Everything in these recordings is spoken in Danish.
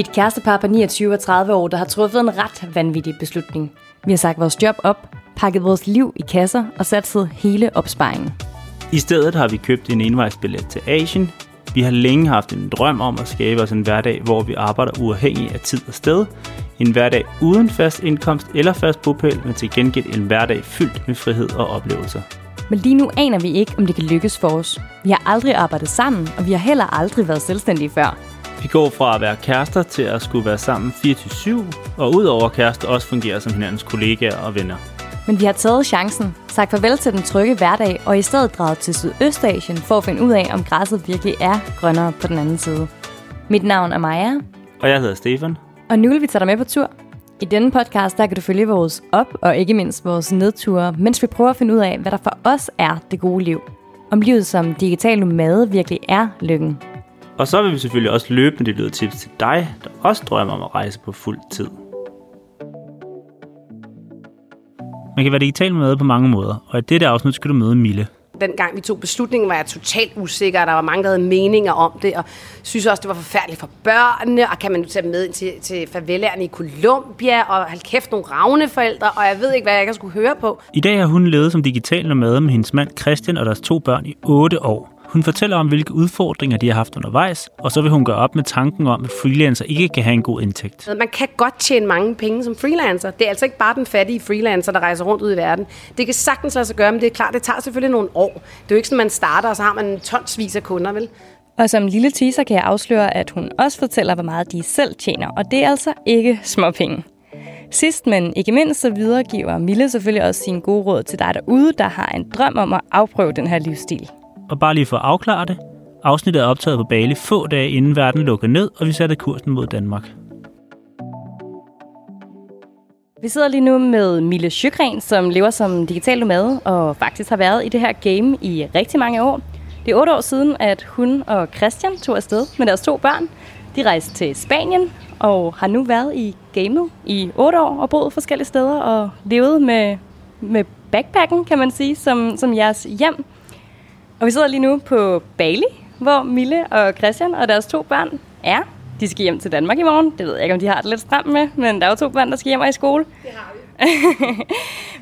Vi er et kærestepar på 29 og 30 år, der har truffet en ret vanvittig beslutning. Vi har sagt vores job op, pakket vores liv i kasser og satset hele opsparingen. I stedet har vi købt en indvejsbillet til Asien. Vi har længe haft en drøm om at skabe os en hverdag, hvor vi arbejder uafhængig af tid og sted. En hverdag uden fast indkomst eller fast bopæl, men til gengæld en hverdag fyldt med frihed og oplevelser. Men lige nu aner vi ikke, om det kan lykkes for os. Vi har aldrig arbejdet sammen, og vi har heller aldrig været selvstændige før. Vi går fra at være kærester til at skulle være sammen 24-7, og udover kærester også fungere som hinandens kollegaer og venner. Men vi har taget chancen, sagt farvel til den trygge hverdag, og i stedet draget til Sydøstasien for at finde ud af, om græsset virkelig er grønnere på den anden side. Mit navn er Maja, Og jeg hedder Stefan. og nu vil vi tage dig med på tur. I denne podcast, der kan du følge vores op- og ikke mindst vores nedture, mens vi prøver at finde ud af, hvad der for os er det gode liv. Om livet som digital nomade virkelig er lykken. Og så vil vi selvfølgelig også løbende ud tips til dig, der også drømmer om at rejse på fuld tid. Man kan være digital med på mange måder, og i dette afsnit skal du møde Mille. dengang vi tog beslutningen, var jeg totalt usikker, og der var mange, der havde meninger om det, og synes også, det var forfærdeligt for børnene, og kan man nu tage med ind til, til favelærerne i Colombia, og hold kæft, nogle ravne forældre, og jeg ved ikke, hvad jeg ikke skulle høre på. I dag har hun levet som digital nomade med hendes mand Christian og deres to børn i 8 år. Hun fortæller om, hvilke udfordringer de har haft undervejs, og så vil hun gøre op med tanken om, at freelancer ikke kan have en god indtægt. Man kan godt tjene mange penge som freelancer. Det er altså ikke bare den fattige freelancer, der rejser rundt ud i verden. Det kan sagtens lade sig gøre, men det er klart, det tager selvfølgelig nogle år. Det er jo ikke sådan, man starter, og så har man tonsvis af kunder, vel? Og som lille teaser kan jeg afsløre, at hun også fortæller, hvor meget de selv tjener, og det er altså ikke småpenge. Sidst, men ikke mindst, så videregiver Mille selvfølgelig også sine gode råd til dig derude, der har en drøm om at afprøve den her livsstil. Og bare lige for at afklare det, afsnittet er optaget på Bali få dage inden verden lukkede ned, og vi satte kursen mod Danmark. Vi sidder lige nu med Mille Sjøgren, som lever som digital nomade og faktisk har været i det her game i rigtig mange år. Det er otte år siden, at hun og Christian tog afsted med deres to børn. De rejste til Spanien og har nu været i gamet i otte år og boet forskellige steder og levet med, med backpacken, kan man sige, som, som jeres hjem. Og vi sidder lige nu på Bali, hvor Mille og Christian og deres to børn er. De skal hjem til Danmark i morgen. Det ved jeg ikke, om de har det lidt stramt med, men der er jo to børn, der skal hjem og i skole. Det har vi.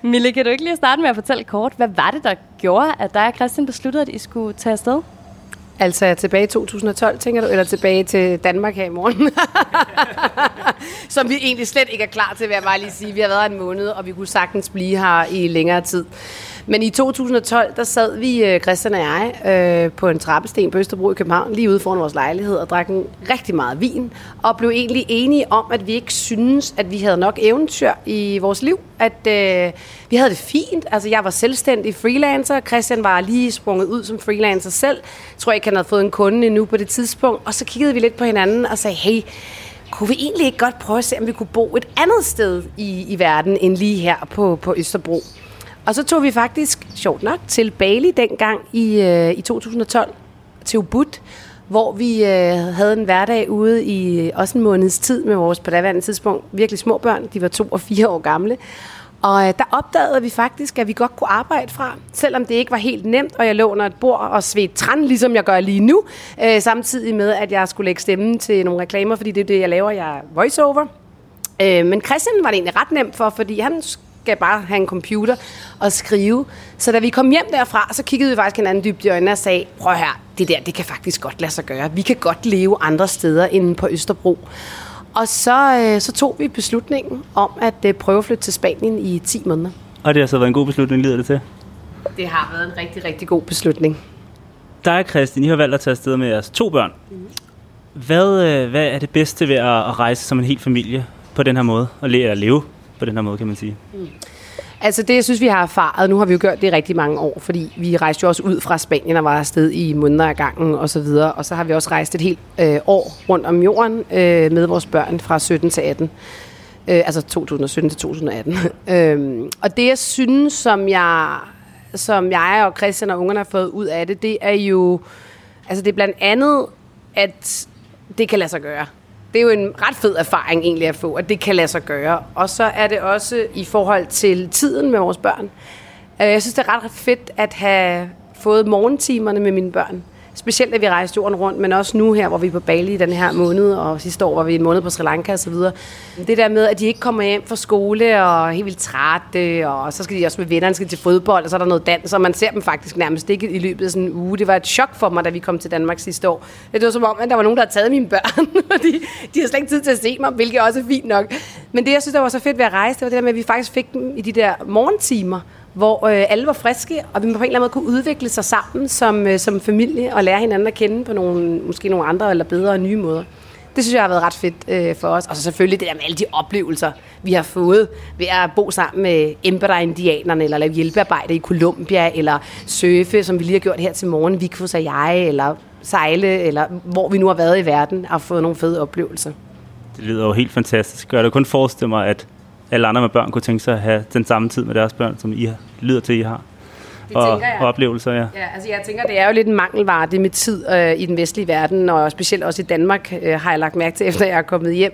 Mille, kan du ikke lige starte med at fortælle kort, hvad var det, der gjorde, at dig og Christian besluttede, at I skulle tage afsted? Altså tilbage i 2012, tænker du, eller tilbage til Danmark her i morgen? Som vi egentlig slet ikke er klar til, vil jeg bare lige sige. Vi har været her en måned, og vi kunne sagtens blive her i længere tid. Men i 2012, der sad vi, øh, Christian og jeg, øh, på en trappesten på Østerbro i København, lige ude foran vores lejlighed, og drak en rigtig meget vin, og blev egentlig enige om, at vi ikke synes, at vi havde nok eventyr i vores liv. At øh, vi havde det fint. Altså, jeg var selvstændig freelancer, Christian var lige sprunget ud som freelancer selv. Jeg tror ikke, han havde fået en kunde endnu på det tidspunkt. Og så kiggede vi lidt på hinanden og sagde, hey, kunne vi egentlig ikke godt prøve at se, om vi kunne bo et andet sted i, i verden, end lige her på, på Østerbro? Og så tog vi faktisk, sjovt nok, til Bali dengang i, øh, i 2012, til Ubud, hvor vi øh, havde en hverdag ude i øh, også en måneds tid med vores på daværende tidspunkt virkelig små børn. De var to og fire år gamle. Og øh, der opdagede vi faktisk, at vi godt kunne arbejde fra, selvom det ikke var helt nemt, og jeg lå under et bord og svedte træn, ligesom jeg gør lige nu, øh, samtidig med, at jeg skulle lægge stemmen til nogle reklamer, fordi det er det, jeg laver, jeg er voiceover. Øh, men Christian var det egentlig ret nemt for, fordi han skal bare have en computer og skrive. Så da vi kom hjem derfra, så kiggede vi faktisk hinanden dybt i øjnene og sagde, prøv her, det der, det kan faktisk godt lade sig gøre. Vi kan godt leve andre steder end på Østerbro. Og så, øh, så tog vi beslutningen om at øh, prøve at flytte til Spanien i 10 måneder. Og det har så været en god beslutning, lyder det til. Det har været en rigtig, rigtig god beslutning. Dig og Christian, I har valgt at tage afsted med jeres to børn. Hvad, øh, hvad er det bedste ved at at rejse som en hel familie på den her måde? Og le- at leve på den her måde, kan man sige. Altså det, jeg synes, vi har erfaret, nu har vi jo gjort det i rigtig mange år, fordi vi rejste jo også ud fra Spanien og var afsted i måneder af gangen og så videre. Og så har vi også rejst et helt øh, år rundt om jorden øh, med vores børn fra 17 til 18. Øh, altså 2017 til 2018. øhm, og det, jeg synes, som jeg, som jeg og Christian og ungerne har fået ud af det, det er jo, altså det er blandt andet, at det kan lade sig gøre. Det er jo en ret fed erfaring egentlig at få, at det kan lade sig gøre. Og så er det også i forhold til tiden med vores børn. Øh, jeg synes, det er ret fedt at have fået morgentimerne med mine børn specielt at vi rejste jorden rundt, men også nu her, hvor vi er på Bali i den her måned, og sidste år var vi en måned på Sri Lanka osv. Det der med, at de ikke kommer hjem fra skole og er helt vildt trætte, og så skal de også med vennerne skal til fodbold, og så er der noget dans, og man ser dem faktisk nærmest ikke i løbet af sådan en uge. Det var et chok for mig, da vi kom til Danmark sidste år. Det var som om, at der var nogen, der havde taget mine børn, fordi de har slet ikke tid til at se mig, hvilket også er fint nok. Men det, jeg synes, der var så fedt ved at rejse, det var det der med, at vi faktisk fik dem i de der morgentimer, hvor øh, alle var friske, og vi på en eller anden måde kunne udvikle sig sammen som, øh, som familie og lære hinanden at kende på nogle, måske nogle andre eller bedre og nye måder. Det synes jeg har været ret fedt øh, for os. Og så selvfølgelig det der med alle de oplevelser, vi har fået ved at bo sammen med Embera-indianerne, eller lave hjælpearbejde i Colombia, eller surfe, som vi lige har gjort her til morgen, Vikfus og jeg, eller sejle, eller hvor vi nu har været i verden, og fået nogle fede oplevelser. Det lyder jo helt fantastisk. Jeg kan kun forestille mig, at alle andre med børn kunne tænke sig at have den samme tid med deres børn, som I har, lyder til, I har. Det og, jeg. og oplevelser, ja. Ja, altså jeg tænker, det er jo lidt en mangelvare, det med tid øh, i den vestlige verden, og specielt også i Danmark, øh, har jeg lagt mærke til, efter jeg er kommet hjem.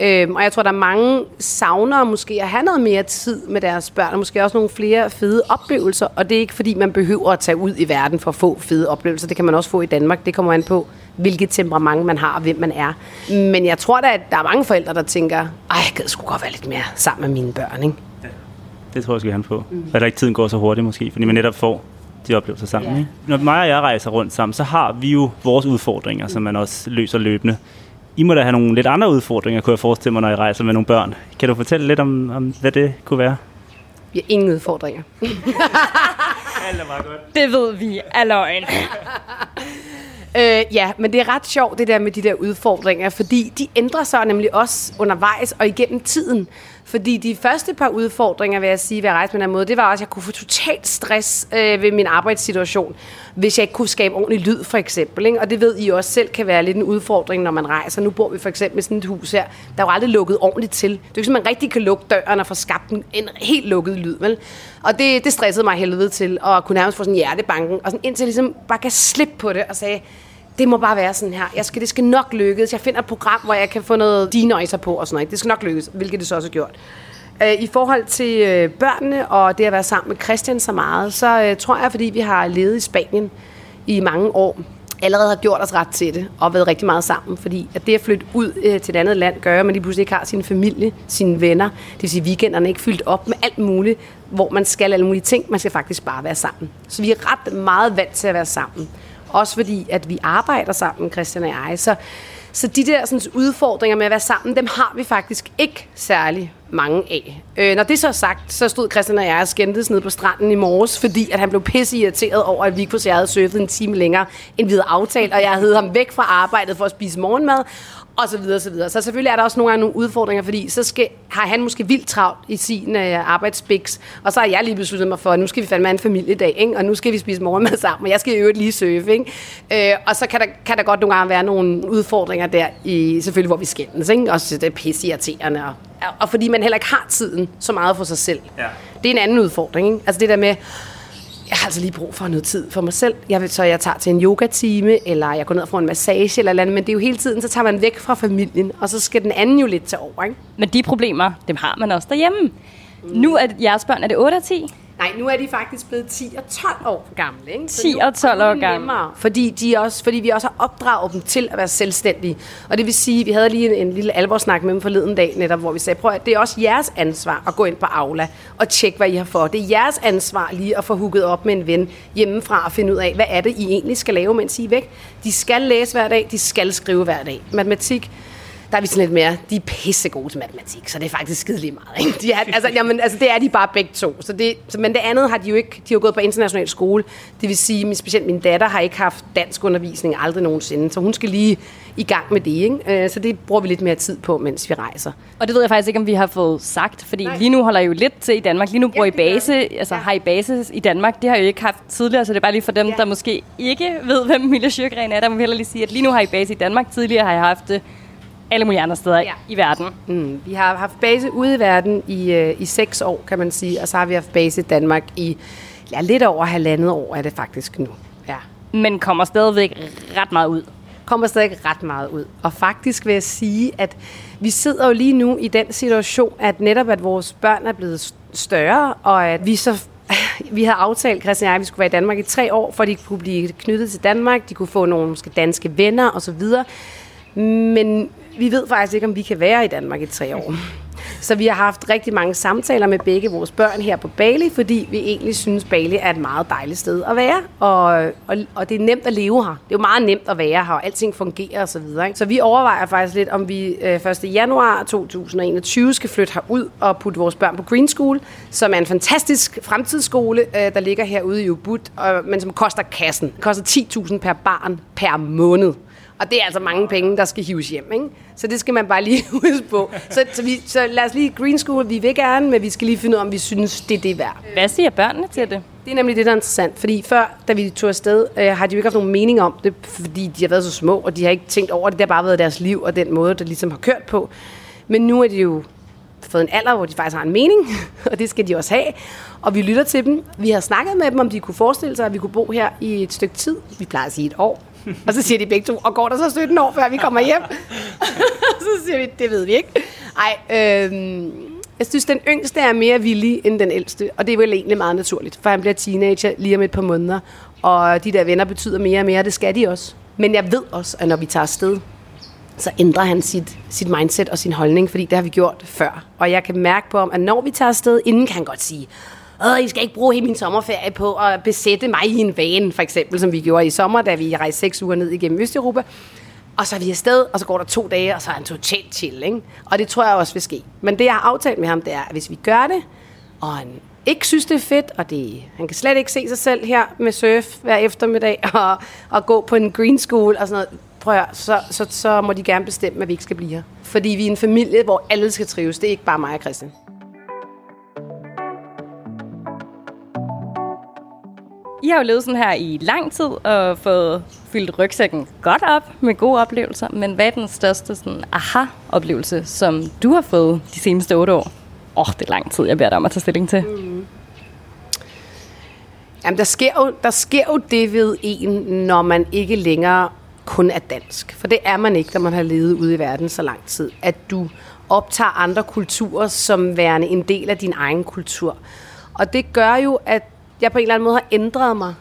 Øhm, og jeg tror, der er mange savner måske at have noget mere tid med deres børn, og måske også nogle flere fede oplevelser. Og det er ikke, fordi man behøver at tage ud i verden for at få fede oplevelser. Det kan man også få i Danmark. Det kommer an på, hvilket temperament man har, og hvem man er. Men jeg tror da, at der er mange forældre, der tænker, ej, jeg gad sgu godt være lidt mere sammen med mine børn, ikke? Det tror jeg, skal han på. Mm. Eller ikke tiden går så hurtigt måske, fordi man netop får de oplevelser sammen. Ikke? Når mig og jeg rejser rundt sammen, så har vi jo vores udfordringer, mm. som man også løser løbende. I må da have nogle lidt andre udfordringer, kunne jeg forestille mig, når I rejser med nogle børn. Kan du fortælle lidt om, om hvad det kunne være? Vi har ingen udfordringer. Alt er meget godt. Det ved vi er løgn. Øh, ja, men det er ret sjovt, det der med de der udfordringer, fordi de ændrer sig nemlig også undervejs og igennem tiden. Fordi de første par udfordringer, vil jeg sige, ved at rejse på den her måde, det var også, at jeg kunne få totalt stress øh, ved min arbejdssituation, hvis jeg ikke kunne skabe ordentlig lyd, for eksempel. Ikke? Og det ved I også selv kan være lidt en udfordring, når man rejser. Nu bor vi for eksempel i sådan et hus her, der er jo aldrig lukket ordentligt til. Det er jo ikke man rigtig kan lukke døren og få skabt en, en helt lukket lyd, vel? Og det, det stressede mig helvede til, at kunne nærmest få sådan hjertebanken, og sådan indtil jeg ligesom bare kan slippe på det og sagde, det må bare være sådan her. Jeg skal, det skal nok lykkes. Jeg finder et program, hvor jeg kan få noget dinoiser på og sådan noget. Det skal nok lykkes, hvilket det så også har gjort. Øh, I forhold til øh, børnene og det at være sammen med Christian så meget, så øh, tror jeg, fordi vi har levet i Spanien i mange år, allerede har gjort os ret til det og været rigtig meget sammen. Fordi at det at flytte ud øh, til et andet land gør, at man lige pludselig ikke har sin familie, sine venner. Det vil sige, at weekenderne er ikke fyldt op med alt muligt, hvor man skal alle mulige ting. Man skal faktisk bare være sammen. Så vi er ret meget vant til at være sammen. Også fordi, at vi arbejder sammen, Christian og jeg. Så, så de der sådan, udfordringer med at være sammen, dem har vi faktisk ikke særlig mange af. Øh, når det så er sagt, så stod Christian og jeg og skændtes nede på stranden i morges, fordi at han blev pisse irriteret over, at vi ikke jeg havde surfet en time længere, end vi havde aftalt, og jeg havde ham væk fra arbejdet for at spise morgenmad, og så videre, så videre. Så selvfølgelig er der også nogle gange nogle udfordringer, fordi så skal, har han måske vildt travlt i sin øh, arbejdsbiks, og så har jeg lige besluttet mig for, at nu skal vi fandme have en familiedag, ikke? og nu skal vi spise morgenmad sammen, og jeg skal i øvrigt lige surfe. Ikke? Øh, og så kan der, kan der godt nogle gange være nogle udfordringer der, i, selvfølgelig hvor vi skændes, ikke? og så det er pisse irriterende, og, og fordi man heller ikke har tiden så meget for sig selv. Ja. Det er en anden udfordring. Ikke? Altså det der med, jeg har altså lige brug for noget tid for mig selv. Jeg vil, så jeg tager til en yogatime, eller jeg går ned og får en massage, eller, andet, men det er jo hele tiden, så tager man væk fra familien, og så skal den anden jo lidt til over, ikke? Men de problemer, dem har man også derhjemme. Mm. Nu er jeres børn, er det 8 og 10? Nej, nu er de faktisk blevet 10 og 12 år gamle. Ikke? 10 nu og 12 er år det gamle. Fordi, de også, fordi vi også har opdraget dem til at være selvstændige. Og det vil sige, vi havde lige en, en lille alvorsnak med dem forleden dag, netop, hvor vi sagde, prøv at det er også jeres ansvar at gå ind på Aula og tjekke, hvad I har for. Det er jeres ansvar lige at få hugget op med en ven hjemmefra og finde ud af, hvad er det, I egentlig skal lave, mens I er væk. De skal læse hver dag, de skal skrive hver dag. Matematik, der er vi sådan lidt mere, de er pisse gode til matematik, så det er faktisk skide lige meget. Ikke? De er, altså, jamen, altså, det er de bare begge to. Så det, så, men det andet har de jo ikke, de har jo gået på international skole. Det vil sige, min, specielt min datter har ikke haft dansk undervisning aldrig nogensinde, så hun skal lige i gang med det. Ikke? Øh, Så det bruger vi lidt mere tid på, mens vi rejser. Og det ved jeg faktisk ikke, om vi har fået sagt, fordi Nej. Lige nu holder I jo lidt til i Danmark. Lige nu bruger Ja, I base, altså Ja. har I base i Danmark. Det har I jo ikke haft tidligere, så det er bare lige for dem, Ja. der måske ikke ved, hvem Mille Sjøgren er. Der må vi heller lige sige, at lige nu har I base i Danmark. Tidligere har I haft det alle mulige andre steder Ja. i verden. Mm. Vi har haft base ude i verden i, øh, i seks år, kan man sige, og så har vi haft base i Danmark i ja, lidt over halvandet år, er det faktisk nu. Ja. Men kommer stadigvæk ret meget ud. kommer stadig ret meget ud. Og faktisk vil jeg sige, at vi sidder jo lige nu i den situation, at netop at vores børn er blevet større, og at vi så vi havde aftalt, Christian og jeg, at vi skulle være i Danmark i tre år, for at de kunne blive knyttet til Danmark, de kunne få nogle måske danske venner osv. Men vi ved faktisk ikke, om vi kan være i Danmark i tre år. Så vi har haft rigtig mange samtaler med begge vores børn her på Bali, fordi vi egentlig synes, Bali er et meget dejligt sted at være, og, og, og det er nemt at leve her. Det er jo meget nemt at være her, og alting fungerer osv. Så, så vi overvejer faktisk lidt, om vi øh, 1. januar 2021 skal flytte herud og putte vores børn på Green School, som er en fantastisk fremtidsskole, øh, der ligger herude i Ubud, og, men som koster kassen. Det koster 10.000 per barn per måned. Og det er altså mange penge, der skal hives hjem, ikke? Så det skal man bare lige huske på. Så, så, vi, så lad os lige Green School, vi vil gerne, men vi skal lige finde ud af, om vi synes, det er det værd. Hvad siger børnene til det? Det er nemlig det, der er interessant, fordi før, da vi tog afsted, øh, har de jo ikke haft nogen mening om det, fordi de har været så små, og de har ikke tænkt over det. Det har bare været deres liv og den måde, der ligesom har kørt på. Men nu er de jo fået en alder, hvor de faktisk har en mening, og det skal de også have. Og vi lytter til dem. Vi har snakket med dem, om de kunne forestille sig, at vi kunne bo her i et stykke tid. Vi plejer at sige et år. Og så siger de begge to, og går der så 17 år, før vi kommer hjem? så siger vi, det ved vi ikke. Ej, øh, jeg synes, den yngste er mere villig end den ældste, og det er vel egentlig meget naturligt, for han bliver teenager lige om et par måneder, og de der venner betyder mere og mere, det skal de også. Men jeg ved også, at når vi tager afsted, så ændrer han sit, sit mindset og sin holdning, fordi det har vi gjort før. Og jeg kan mærke på ham, at når vi tager afsted, inden kan han godt sige, Åh, I skal ikke bruge hele min sommerferie på at besætte mig i en van, for eksempel, som vi gjorde i sommer, da vi rejste seks uger ned igennem Østeuropa. Og så er vi afsted, og så går der to dage, og så er han totalt chill, ikke? Og det tror jeg også vil ske. Men det, jeg har aftalt med ham, det er, at hvis vi gør det, og han ikke synes, det er fedt, og det, han kan slet ikke se sig selv her med surf hver eftermiddag, og, og gå på en green school og sådan noget, prøv at, så, så, så må de gerne bestemme, at vi ikke skal blive her. Fordi vi er en familie, hvor alle skal trives. Det er ikke bare mig og Christian. I har jo levet sådan her i lang tid og fået fyldt rygsækken godt op med gode oplevelser. Men hvad er den største sådan, aha-oplevelse, som du har fået de seneste otte år? Åh, oh, det er lang tid, jeg beder dig om at tage stilling til. Mm. Jamen, der sker, jo, der sker jo det ved en, når man ikke længere kun er dansk. For det er man ikke, når man har levet ude i verden så lang tid. At du optager andre kulturer som værende en del af din egen kultur. Og det gør jo, at jeg på en eller anden måde har ændret mig,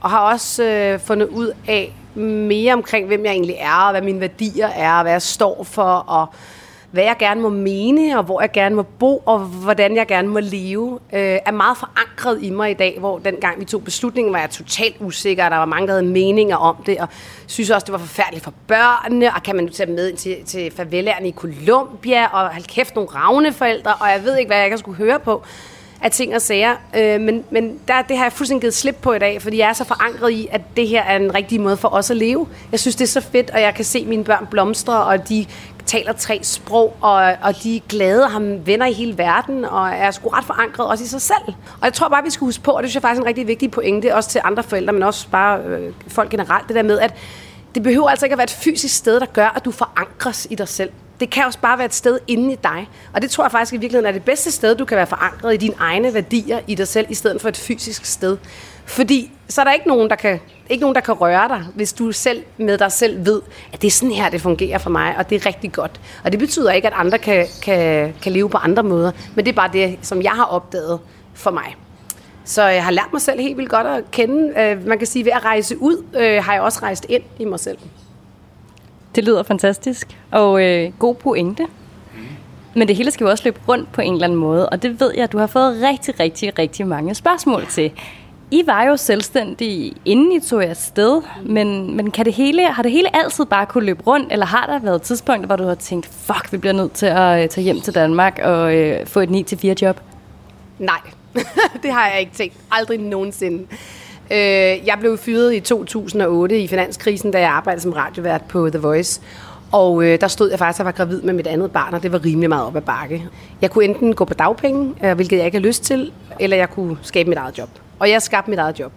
og har også øh, fundet ud af mere omkring, hvem jeg egentlig er, og hvad mine værdier er, og hvad jeg står for, og hvad jeg gerne må mene, og hvor jeg gerne må bo, og hvordan jeg gerne må leve, øh, er meget forankret i mig i dag, hvor dengang vi tog beslutningen, var jeg totalt usikker, og der var mange, der havde meninger om det, og synes også, det var forfærdeligt for børnene, og kan man nu tage med ind til, til favelærerne i Colombia, og hold kæft nogle ravne forældre, og jeg ved ikke, hvad jeg ikke skulle høre på af ting og sager. Øh, men men der, det har jeg fuldstændig givet slip på i dag, fordi jeg er så forankret i, at det her er en rigtig måde for os at leve. Jeg synes, det er så fedt, og jeg kan se mine børn blomstre, og de taler tre sprog, og, og de er glade og har venner i hele verden, og er sgu ret forankret også i sig selv. Og jeg tror bare, vi skal huske på, og det synes jeg faktisk er en rigtig vigtig pointe, også til andre forældre, men også bare øh, folk generelt, det der med, at det behøver altså ikke at være et fysisk sted, der gør, at du forankres i dig selv det kan også bare være et sted inde i dig. Og det tror jeg faktisk i virkeligheden er det bedste sted, du kan være forankret i dine egne værdier i dig selv, i stedet for et fysisk sted. Fordi så er der ikke nogen, der kan, ikke nogen, der kan røre dig, hvis du selv med dig selv ved, at det er sådan her, det fungerer for mig, og det er rigtig godt. Og det betyder ikke, at andre kan, kan, kan leve på andre måder, men det er bare det, som jeg har opdaget for mig. Så jeg har lært mig selv helt vildt godt at kende. Øh, man kan sige, ved at rejse ud, øh, har jeg også rejst ind i mig selv. Det lyder fantastisk, og øh, god pointe. Men det hele skal jo også løbe rundt på en eller anden måde, og det ved jeg, at du har fået rigtig, rigtig, rigtig mange spørgsmål til. I var jo selvstændige, inden I tog jer sted, men, men kan det hele, har det hele altid bare kunne løbe rundt, eller har der været tidspunkter, hvor du har tænkt, fuck, vi bliver nødt til at øh, tage hjem til Danmark og øh, få et 9-4 job? Nej, det har jeg ikke tænkt. Aldrig nogensinde. Øh, jeg blev fyret i 2008 i finanskrisen, da jeg arbejdede som radiovært på The Voice. Og øh, der stod jeg faktisk, at var gravid med mit andet barn, og det var rimelig meget op ad bakke. Jeg kunne enten gå på dagpenge, øh, hvilket jeg ikke har lyst til, eller jeg kunne skabe mit eget job. Og jeg skabte mit eget job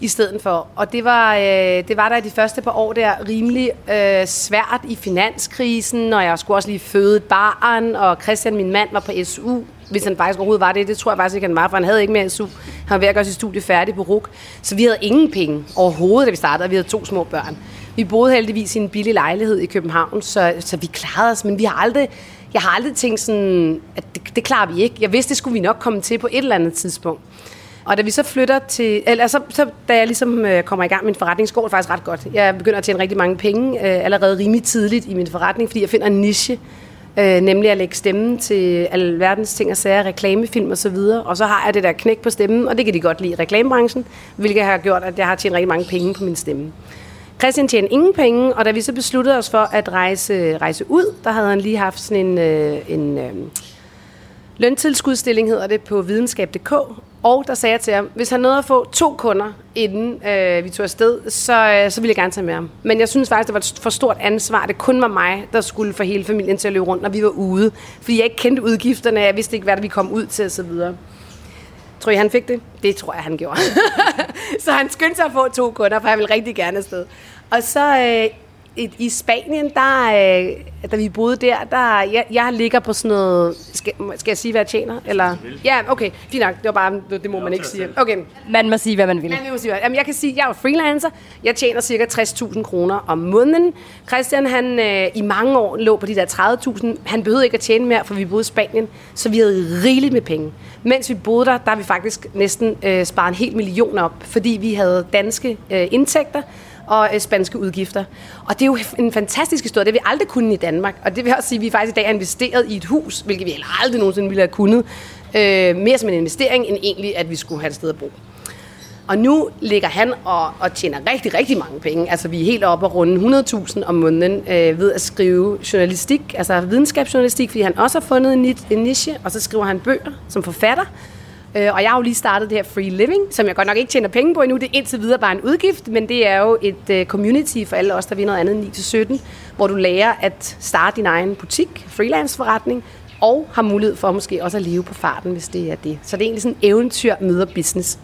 i stedet for. Og det var, øh, det var der i de første par år der rimelig øh, svært i finanskrisen, og jeg skulle også lige føde et barn, og Christian, min mand, var på SU, hvis han faktisk overhovedet var det. Det tror jeg faktisk ikke, han var, for han havde ikke mere SU. Han var ved at gøre sit studie færdig på RUK. Så vi havde ingen penge overhovedet, da vi startede, og vi havde to små børn. Vi boede heldigvis i en billig lejlighed i København, så, så vi klarede os, men vi har aldrig, jeg har aldrig tænkt sådan, at det, det klarer vi ikke. Jeg vidste, det skulle vi nok komme til på et eller andet tidspunkt. Og da vi så flytter til, eller så, så da jeg ligesom øh, kommer i gang med min forretning, så går det faktisk ret godt. Jeg begynder at tjene rigtig mange penge øh, allerede rimelig tidligt i min forretning, fordi jeg finder en niche, øh, nemlig at lægge stemmen til alverdens ting og sager, reklamefilm og så videre. Og så har jeg det der knæk på stemmen, og det kan de godt lide i reklamebranchen, hvilket har gjort, at jeg har tjent rigtig mange penge på min stemme. Christian tjente ingen penge, og da vi så besluttede os for at rejse, rejse ud, der havde han lige haft sådan en, øh, en øh, løntilskudstilling, hedder det, på videnskab.dk. Og der sagde jeg til ham, hvis han nåede at få to kunder, inden øh, vi tog afsted, så, øh, så ville jeg gerne tage med ham. Men jeg synes faktisk, det var et for stort ansvar. Det kun var mig, der skulle få hele familien til at løbe rundt, når vi var ude. Fordi jeg ikke kendte udgifterne, jeg vidste ikke, hvad der vi kom ud til osv. Tror I, han fik det? Det tror jeg, han gjorde. så han skyndte sig at få to kunder, for han ville rigtig gerne afsted. Og så øh, i, i Spanien, der, øh, da vi boede der, der jeg, jeg ligger på sådan noget... Skal, skal jeg sige, hvad jeg tjener? Eller? Ja, okay. Fint nok. Det var bare... Det, det må man ikke sige. Okay. Man må sige, hvad man vil. Ja, må sige, Jamen, jeg kan sige, at jeg er freelancer. Jeg tjener cirka 60.000 kroner om måneden. Christian, han øh, i mange år lå på de der 30.000. Han behøvede ikke at tjene mere, for vi boede i Spanien. Så vi havde rigeligt med penge. Mens vi boede der, der har vi faktisk næsten øh, sparet en hel million op, fordi vi havde danske øh, indtægter, og øh, spanske udgifter. Og det er jo en fantastisk historie. Det vi aldrig kunne i Danmark. Og det vil også sige, at vi faktisk i dag har investeret i et hus, hvilket vi aldrig nogensinde ville have kunnet. Øh, mere som en investering, end egentlig, at vi skulle have et sted at bo. Og nu ligger han og, og tjener rigtig, rigtig mange penge. Altså vi er helt oppe og runde 100.000 om måneden øh, ved at skrive journalistik, altså videnskabsjournalistik, fordi han også har fundet en, en niche, og så skriver han bøger som forfatter. Øh, og jeg har jo lige startet det her Free Living, som jeg godt nok ikke tjener penge på endnu. Det er indtil videre bare en udgift, men det er jo et uh, community for alle os, der vil noget andet 9-17, hvor du lærer at starte din egen butik, freelance forretning, og har mulighed for måske også at leve på farten, hvis det er det. Så det er egentlig sådan en eventyr møder business.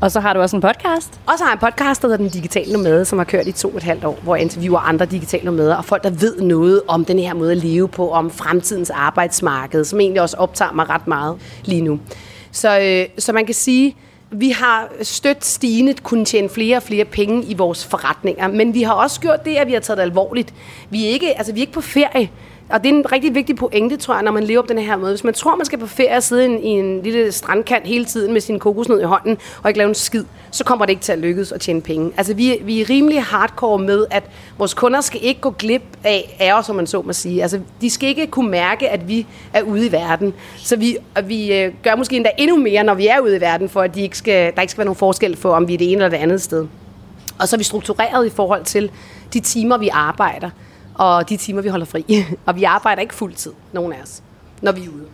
Og så har du også en podcast? Og så har jeg en podcast, der hedder Den Digitale Nomade, som har kørt i to og et halvt år, hvor jeg interviewer andre digitale nomader, og folk, der ved noget om den her måde at leve på, om fremtidens arbejdsmarked, som egentlig også optager mig ret meget lige nu. Så, øh, så man kan sige, vi har stødt stigende kunne tjene flere og flere penge i vores forretninger, men vi har også gjort det, at vi har taget det alvorligt. Vi er ikke, altså, vi er ikke på ferie. Og det er en rigtig vigtig pointe, tror jeg, når man lever på den her måde. Hvis man tror, man skal på ferie og sidde i en lille strandkant hele tiden med sin kokosnød i hånden og ikke lave en skid, så kommer det ikke til at lykkes at tjene penge. Altså, vi, vi er rimelig hardcore med, at vores kunder skal ikke gå glip af, ære, os, som man så må sige. Altså, de skal ikke kunne mærke, at vi er ude i verden. Så vi, vi øh, gør måske endda endnu mere, når vi er ude i verden, for at de ikke skal, der ikke skal være nogen forskel for, om vi er det ene eller det andet sted. Og så er vi struktureret i forhold til de timer, vi arbejder og de timer, vi holder fri. og vi arbejder ikke fuldtid, nogen af os, når vi er ude.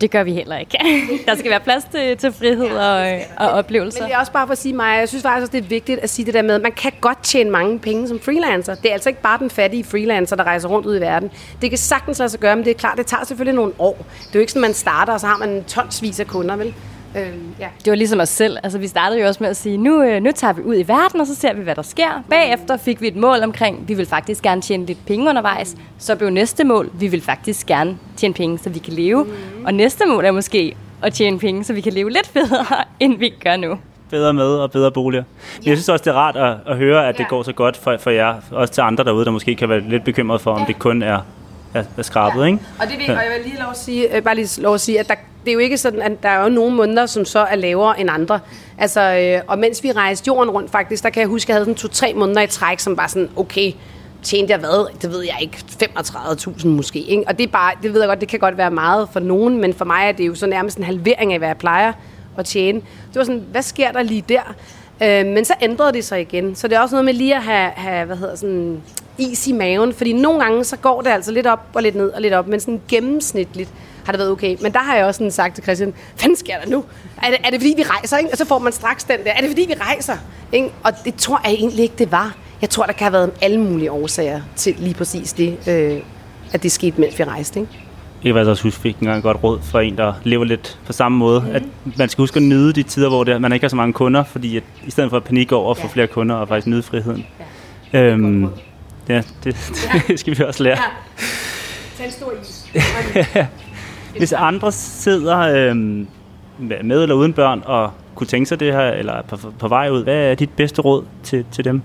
Det gør vi heller ikke. Der skal være plads til, til frihed ja, og, og oplevelser. Men det er også bare for at sige mig, jeg synes faktisk også, det er vigtigt at sige det der med, at man kan godt tjene mange penge som freelancer. Det er altså ikke bare den fattige freelancer, der rejser rundt ud i verden. Det kan sagtens lade sig gøre, men det er klart, det tager selvfølgelig nogle år. Det er jo ikke sådan, man starter, og så har man tonsvis af kunder, vel? Øh, ja. Det var ligesom os selv. Altså, vi startede jo også med at sige, nu, øh, nu tager vi ud i verden, og så ser vi, hvad der sker. Bagefter fik vi et mål omkring, vi vil faktisk gerne tjene lidt penge undervejs. Så blev næste mål, vi vil faktisk gerne tjene penge, så vi kan leve. Mm. Og næste mål er måske at tjene penge, så vi kan leve lidt federe, end vi gør nu bedre med og bedre boliger. Men ja. jeg synes også, det er rart at, at høre, at det ja. går så godt for, for jer, også til andre derude, der måske kan være lidt bekymret for, om ja. det kun er, er, er skrabet. Ja. Ikke? Og det vil, og jeg vil lige lov at sige, øh, bare lige lov at sige, at der det er jo ikke sådan, at der er jo nogle måneder, som så er lavere end andre. Altså, øh, og mens vi rejste jorden rundt faktisk, der kan jeg huske, at jeg havde sådan to-tre måneder i træk, som bare sådan, okay, tjente jeg hvad? Det ved jeg ikke, 35.000 måske. Ikke? Og det er bare, det ved jeg godt, det kan godt være meget for nogen, men for mig er det jo så nærmest en halvering af, hvad jeg plejer at tjene. Det var sådan, hvad sker der lige der? Øh, men så ændrede det sig igen. Så det er også noget med lige at have, have hvad hedder sådan, is i maven, fordi nogle gange så går det altså lidt op og lidt ned og lidt op, men sådan gennemsnitligt har det været okay. Men der har jeg også sådan sagt til Christian, hvad sker der nu? Er det, er det fordi, vi rejser? Ikke? Og så får man straks den der, er det fordi, vi rejser? Ikke? Og det tror jeg egentlig ikke, det var. Jeg tror, der kan have været alle mulige årsager til lige præcis det, øh, at det skete, mens vi rejste. Ikke? Jeg vil også huske, fik en godt råd fra en, der lever lidt på samme måde. Mm. At man skal huske at nyde de tider, hvor det, man ikke har så mange kunder, fordi at, i stedet for at panik over at få ja. flere kunder og faktisk nyde friheden. Ja, øhm, ja det, det skal vi også lære. Ja. Tag en stor is. Hvis andre sidder øh, med eller uden børn og kunne tænke sig det her, eller på, på vej ud, hvad er dit bedste råd til, til dem?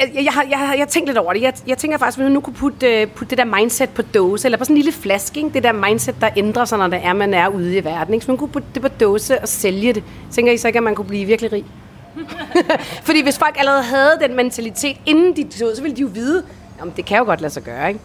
jeg, jeg, har, jeg, har, jeg har tænkt lidt over det. Jeg, jeg tænker faktisk, hvis man nu kunne putte, uh, putte det der mindset på dåse, eller på sådan en lille flaske, ikke? det der mindset, der ændrer sig, når det er, man er ude i verden. Ikke? Så man kunne putte det på dåse og sælge det. Tænker I så ikke, at man kunne blive virkelig rig? Fordi hvis folk allerede havde den mentalitet, inden de døde, så ville de jo vide, Jamen, det kan jo godt lade sig gøre, ikke?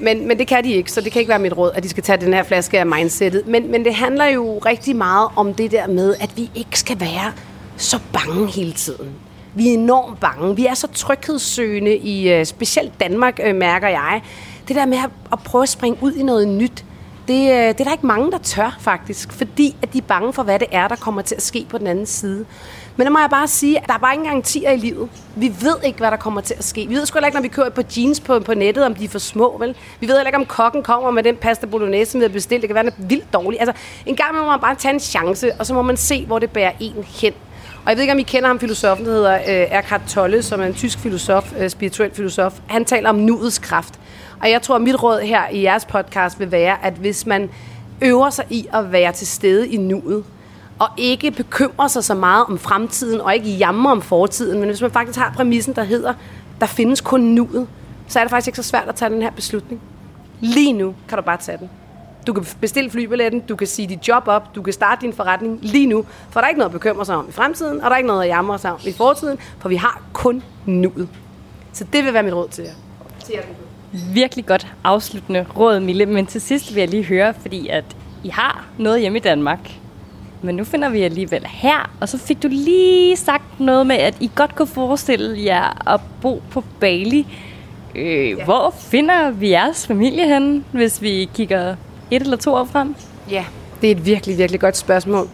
Men, men det kan de ikke, så det kan ikke være mit råd, at de skal tage den her flaske af mindsetet. Men, men det handler jo rigtig meget om det der med, at vi ikke skal være så bange hele tiden. Vi er enormt bange. Vi er så tryghedssøgende i øh, specielt Danmark, øh, mærker jeg. Det der med at, at prøve at springe ud i noget nyt, det, øh, det er der ikke mange, der tør faktisk, fordi at de er bange for, hvad det er, der kommer til at ske på den anden side. Men der må jeg bare sige, at der er bare ingen garantier i livet. Vi ved ikke, hvad der kommer til at ske. Vi ved sgu ikke, når vi kører på jeans på, på nettet, om de er for små, vel? Vi ved heller ikke, om kokken kommer med den pasta bolognese, som vi har bestilt. Det kan være, den er vildt dårlig. Altså, en gang må man bare tage en chance, og så må man se, hvor det bærer en hen. Og jeg ved ikke, om I kender ham, filosofen, der hedder øh, Eckhart Tolle, som er en tysk filosof, øh, spirituel filosof. Han taler om nuets kraft. Og jeg tror, at mit råd her i jeres podcast vil være, at hvis man øver sig i at være til stede i nuet, og ikke bekymre sig så meget om fremtiden, og ikke jammer om fortiden, men hvis man faktisk har præmissen, der hedder, der findes kun nuet, så er det faktisk ikke så svært at tage den her beslutning. Lige nu kan du bare tage den. Du kan bestille flybilletten, du kan sige dit job op, du kan starte din forretning lige nu, for der er ikke noget at bekymre sig om i fremtiden, og der er ikke noget at jamre sig om i fortiden, for vi har kun nuet. Så det vil være mit råd til jer. Til jer Virkelig godt afsluttende råd, Mille, men til sidst vil jeg lige høre, fordi at I har noget hjemme i Danmark, men nu finder vi alligevel her, og så fik du lige sagt noget med, at I godt kunne forestille jer at bo på Bali. Øh, ja. Hvor finder vi jeres familie hen, hvis vi kigger et eller to år frem? Ja, det er et virkelig, virkelig godt spørgsmål.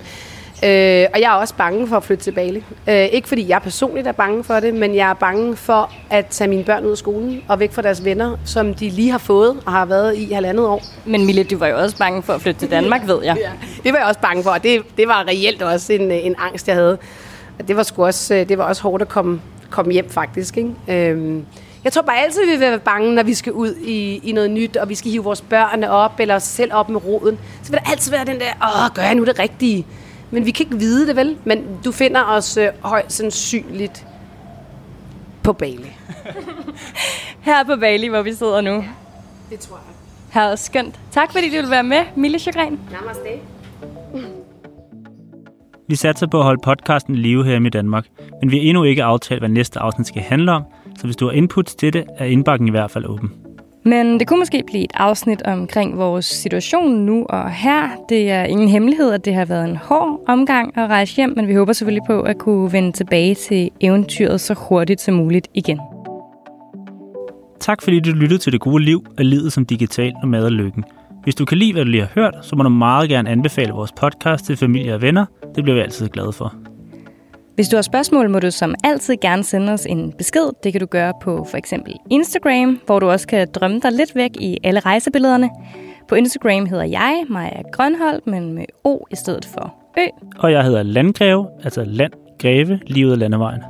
Øh, og jeg er også bange for at flytte til Bali. Øh, ikke fordi jeg personligt er bange for det, men jeg er bange for at tage mine børn ud af skolen og væk fra deres venner, som de lige har fået og har været i halvandet år. Men Mille, du var jo også bange for at flytte til Danmark, ved jeg. ja, det var jeg også bange for, og det, det var reelt også en, en angst, jeg havde. Det var, sgu også, det var også hårdt at komme, komme hjem, faktisk. Ikke? Øh, jeg tror bare altid, vi vil være bange, når vi skal ud i, i noget nyt, og vi skal hive vores børn op, eller os selv op med roden. Så vil der altid være den der, åh, gør jeg nu det rigtige? Men vi kan ikke vide det, vel? Men du finder os øh, højst sandsynligt på Bali. Her på Bali, hvor vi sidder nu. Ja, det tror jeg. Her er skønt. Tak fordi du vil være med, Mille Sjøgren. Namaste. Vi satser på at holde podcasten live her i Danmark, men vi har endnu ikke aftalt, hvad næste afsnit skal handle om, så hvis du har inputs til det, er indbakken i hvert fald åben. Men det kunne måske blive et afsnit omkring vores situation nu og her. Det er ingen hemmelighed, at det har været en hård omgang at rejse hjem, men vi håber selvfølgelig på at kunne vende tilbage til eventyret så hurtigt som muligt igen. Tak fordi du lyttede til Det Gode Liv af Livet som Digital og Mad og Lykken. Hvis du kan lide, hvad du lige har hørt, så må du meget gerne anbefale vores podcast til familie og venner. Det bliver vi altid glade for. Hvis du har spørgsmål, må du som altid gerne sende os en besked. Det kan du gøre på for eksempel Instagram, hvor du også kan drømme dig lidt væk i alle rejsebillederne. På Instagram hedder jeg Maja Grønholdt, men med O i stedet for Ø. Og jeg hedder Landgreve, altså Landgreve, livet af landevejen.